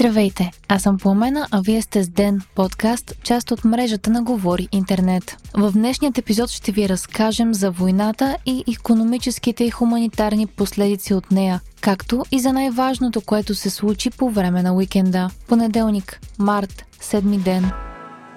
Здравейте, аз съм Пламена, а вие сте с Ден, подкаст, част от мрежата на Говори Интернет. В днешният епизод ще ви разкажем за войната и економическите и хуманитарни последици от нея, както и за най-важното, което се случи по време на уикенда. Понеделник, март, седми ден.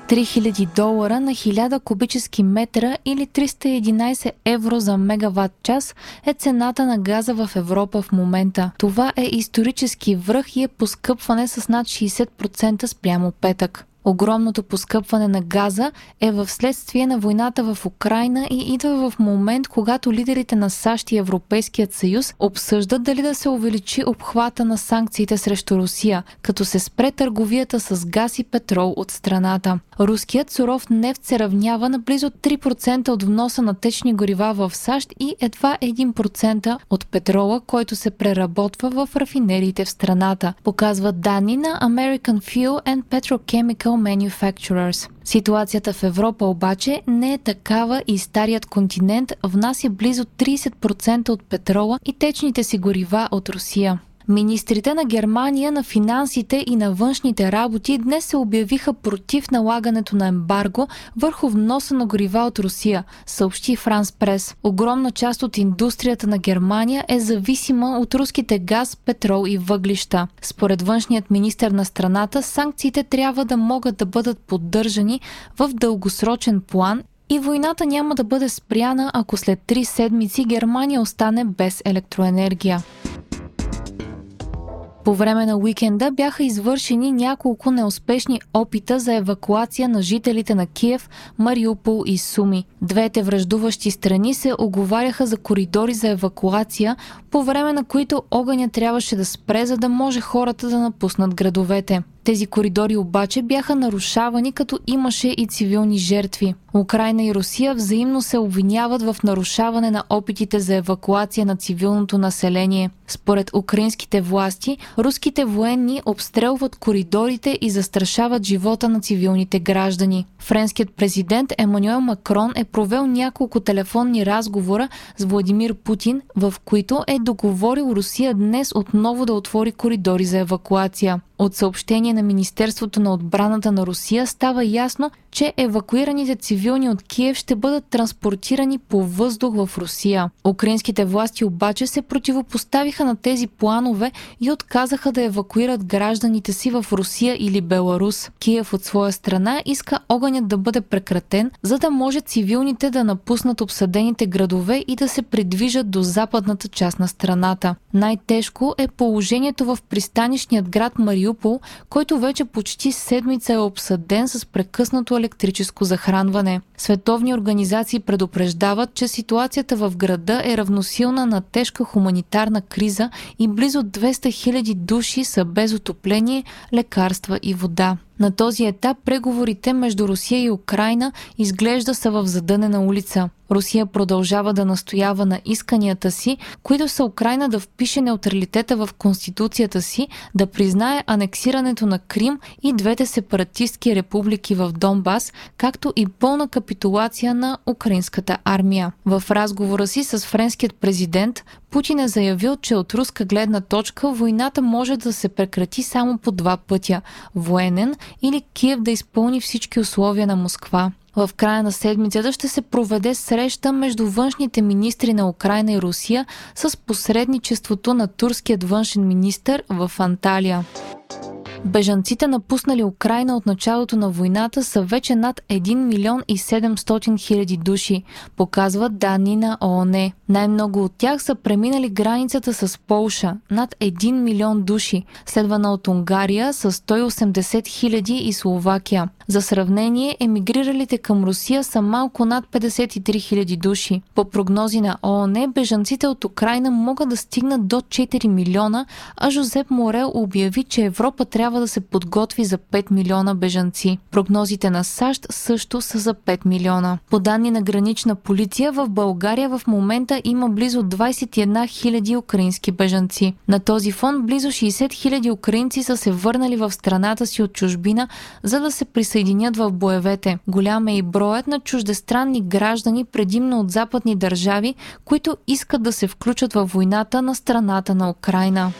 3000 долара на 1000 кубически метра или 311 евро за мегаватт час е цената на газа в Европа в момента. Това е исторически връх и е поскъпване с над 60% спрямо петък. Огромното поскъпване на газа е в следствие на войната в Украина и идва в момент, когато лидерите на САЩ и Европейският съюз обсъждат дали да се увеличи обхвата на санкциите срещу Русия, като се спре търговията с газ и петрол от страната. Руският суров нефт се равнява на близо 3% от вноса на течни горива в САЩ и едва 1% от петрола, който се преработва в рафинериите в страната, показват данни на American Fuel and Petrochemical Manufacturers. Ситуацията в Европа обаче не е такава и старият континент внася близо 30% от петрола и течните си горива от Русия. Министрите на Германия на финансите и на външните работи днес се обявиха против налагането на ембарго върху вноса на горива от Русия, съобщи Франс Прес. Огромна част от индустрията на Германия е зависима от руските газ, петрол и въглища. Според външният министр на страната, санкциите трябва да могат да бъдат поддържани в дългосрочен план и войната няма да бъде спряна, ако след три седмици Германия остане без електроенергия. По време на уикенда бяха извършени няколко неуспешни опита за евакуация на жителите на Киев, Мариупол и Суми. Двете връждуващи страни се оговаряха за коридори за евакуация, по време на които огъня трябваше да спре, за да може хората да напуснат градовете. Тези коридори обаче бяха нарушавани, като имаше и цивилни жертви. Украина и Русия взаимно се обвиняват в нарушаване на опитите за евакуация на цивилното население. Според украинските власти, руските военни обстрелват коридорите и застрашават живота на цивилните граждани. Френският президент Емануел Макрон е провел няколко телефонни разговора с Владимир Путин, в които е договорил Русия днес отново да отвори коридори за евакуация. От съобщение на Министерството на отбраната на Русия става ясно, че евакуираните цивилни от Киев ще бъдат транспортирани по въздух в Русия. Украинските власти обаче се противопоставиха на тези планове и отказаха да евакуират гражданите си в Русия или Беларус. Киев от своя страна иска огънят да бъде прекратен, за да може цивилните да напуснат обсъдените градове и да се придвижат до западната част на страната. Най-тежко е положението в пристанищният град Мариупол, който вече почти седмица е обсъден с прекъснато електрическо захранване. Световни организации предупреждават, че ситуацията в града е равносилна на тежка хуманитарна криза и близо 200 000 души са без отопление, лекарства и вода. На този етап преговорите между Русия и Украина изглежда са в задънена улица. Русия продължава да настоява на исканията си, които са Украина да впише неутралитета в конституцията си, да признае анексирането на Крим и двете сепаратистски републики в Донбас, както и пълна капитулация на украинската армия. В разговора си с френският президент, Путин е заявил, че от руска гледна точка войната може да се прекрати само по два пътя – военен или Киев да изпълни всички условия на Москва. В края на седмицата ще се проведе среща между външните министри на Украина и Русия с посредничеството на турският външен министр в Анталия. Бежанците напуснали Украина от началото на войната са вече над 1 милион и 700 хиляди души, показват данни на ООН. Най-много от тях са преминали границата с Полша – над 1 милион души, следвана от Унгария с 180 хиляди и Словакия. За сравнение, емигриралите към Русия са малко над 53 000 души. По прогнози на ООН, бежанците от Украина могат да стигнат до 4 милиона, а Жозеп Морел обяви, че Европа трябва да се подготви за 5 милиона бежанци. Прогнозите на САЩ също са за 5 милиона. По данни на гранична полиция, в България в момента има близо 21 000 украински бежанци. На този фон близо 60 000 украинци са се върнали в страната си от чужбина, за да се присъединят присъединят в боевете. Голям е и броят на чуждестранни граждани, предимно от западни държави, които искат да се включат във войната на страната на Украина.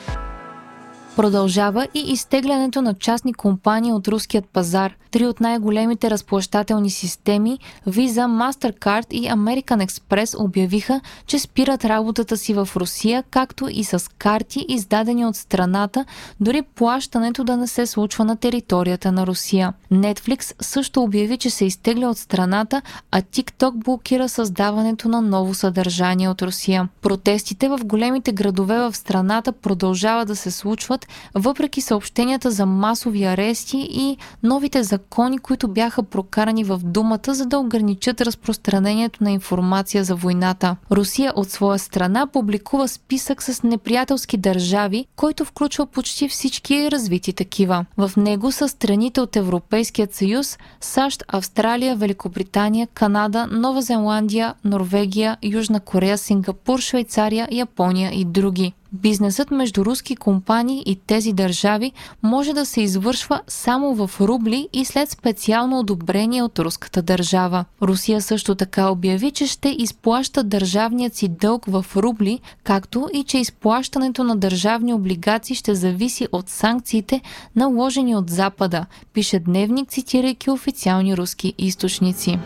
Продължава и изтеглянето на частни компании от руският пазар. Три от най-големите разплащателни системи Visa, Mastercard и American Express обявиха, че спират работата си в Русия, както и с карти, издадени от страната, дори плащането да не се случва на територията на Русия. Netflix също обяви, че се изтегля от страната, а TikTok блокира създаването на ново съдържание от Русия. Протестите в големите градове в страната продължават да се случват, въпреки съобщенията за масови арести и новите закони, които бяха прокарани в думата, за да ограничат разпространението на информация за войната. Русия от своя страна публикува списък с неприятелски държави, който включва почти всички развити такива. В него са страните от Европейският съюз, САЩ, Австралия, Великобритания, Канада, Нова Зеландия, Норвегия, Южна Корея, Сингапур, Швейцария, Япония и други. Бизнесът между руски компании и тези държави може да се извършва само в рубли и след специално одобрение от руската държава. Русия също така обяви, че ще изплаща държавният си дълг в рубли, както и че изплащането на държавни облигации ще зависи от санкциите, наложени от Запада, пише Дневник, цитирайки официални руски източници.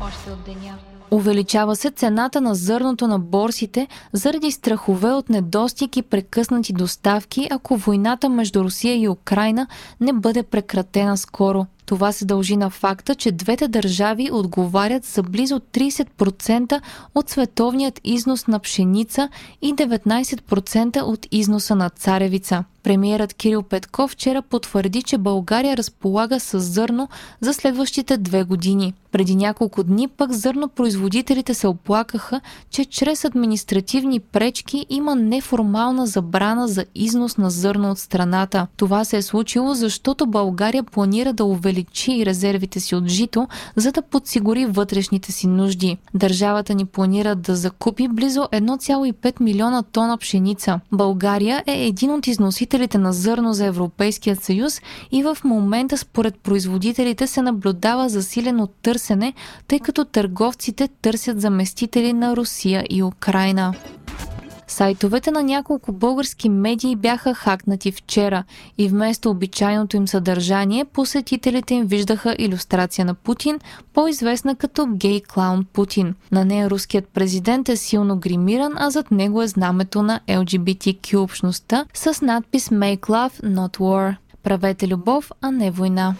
Още от деня. Увеличава се цената на зърното на борсите заради страхове от недостиг и прекъснати доставки, ако войната между Русия и Украина не бъде прекратена скоро. Това се дължи на факта, че двете държави отговарят за близо 30% от световният износ на пшеница и 19% от износа на царевица. Премиерът Кирил Петков вчера потвърди, че България разполага с зърно за следващите две години. Преди няколко дни пък зърнопроизводителите се оплакаха, че чрез административни пречки има неформална забрана за износ на зърно от страната. Това се е случило, защото България планира да увеличи резервите си от жито, за да подсигури вътрешните си нужди. Държавата ни планира да закупи близо 1,5 милиона тона пшеница. България е един от износителите на зърно за Европейският съюз и в момента според производителите се наблюдава засилено търсене, тъй като търговците търсят заместители на Русия и Украина. Сайтовете на няколко български медии бяха хакнати вчера и вместо обичайното им съдържание, посетителите им виждаха иллюстрация на Путин, по-известна като гей клаун Путин. На нея руският президент е силно гримиран, а зад него е знамето на LGBTQ общността с надпис Make Love, Not War. Правете любов, а не война.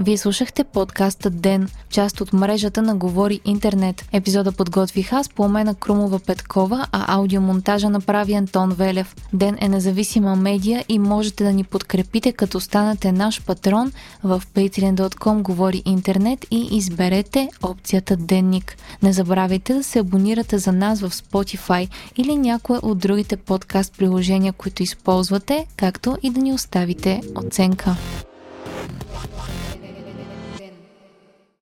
Вие слушахте подкаста Ден, част от мрежата на Говори Интернет. Епизода подготвих аз, Пламена Крумова Петкова, а аудиомонтажа направи Антон Велев. Ден е независима медия и можете да ни подкрепите като станете наш патрон в patreon.com Говори Интернет и изберете опцията Денник. Не забравяйте да се абонирате за нас в Spotify или някое от другите подкаст приложения, които използвате, както и да ни оставите оценка.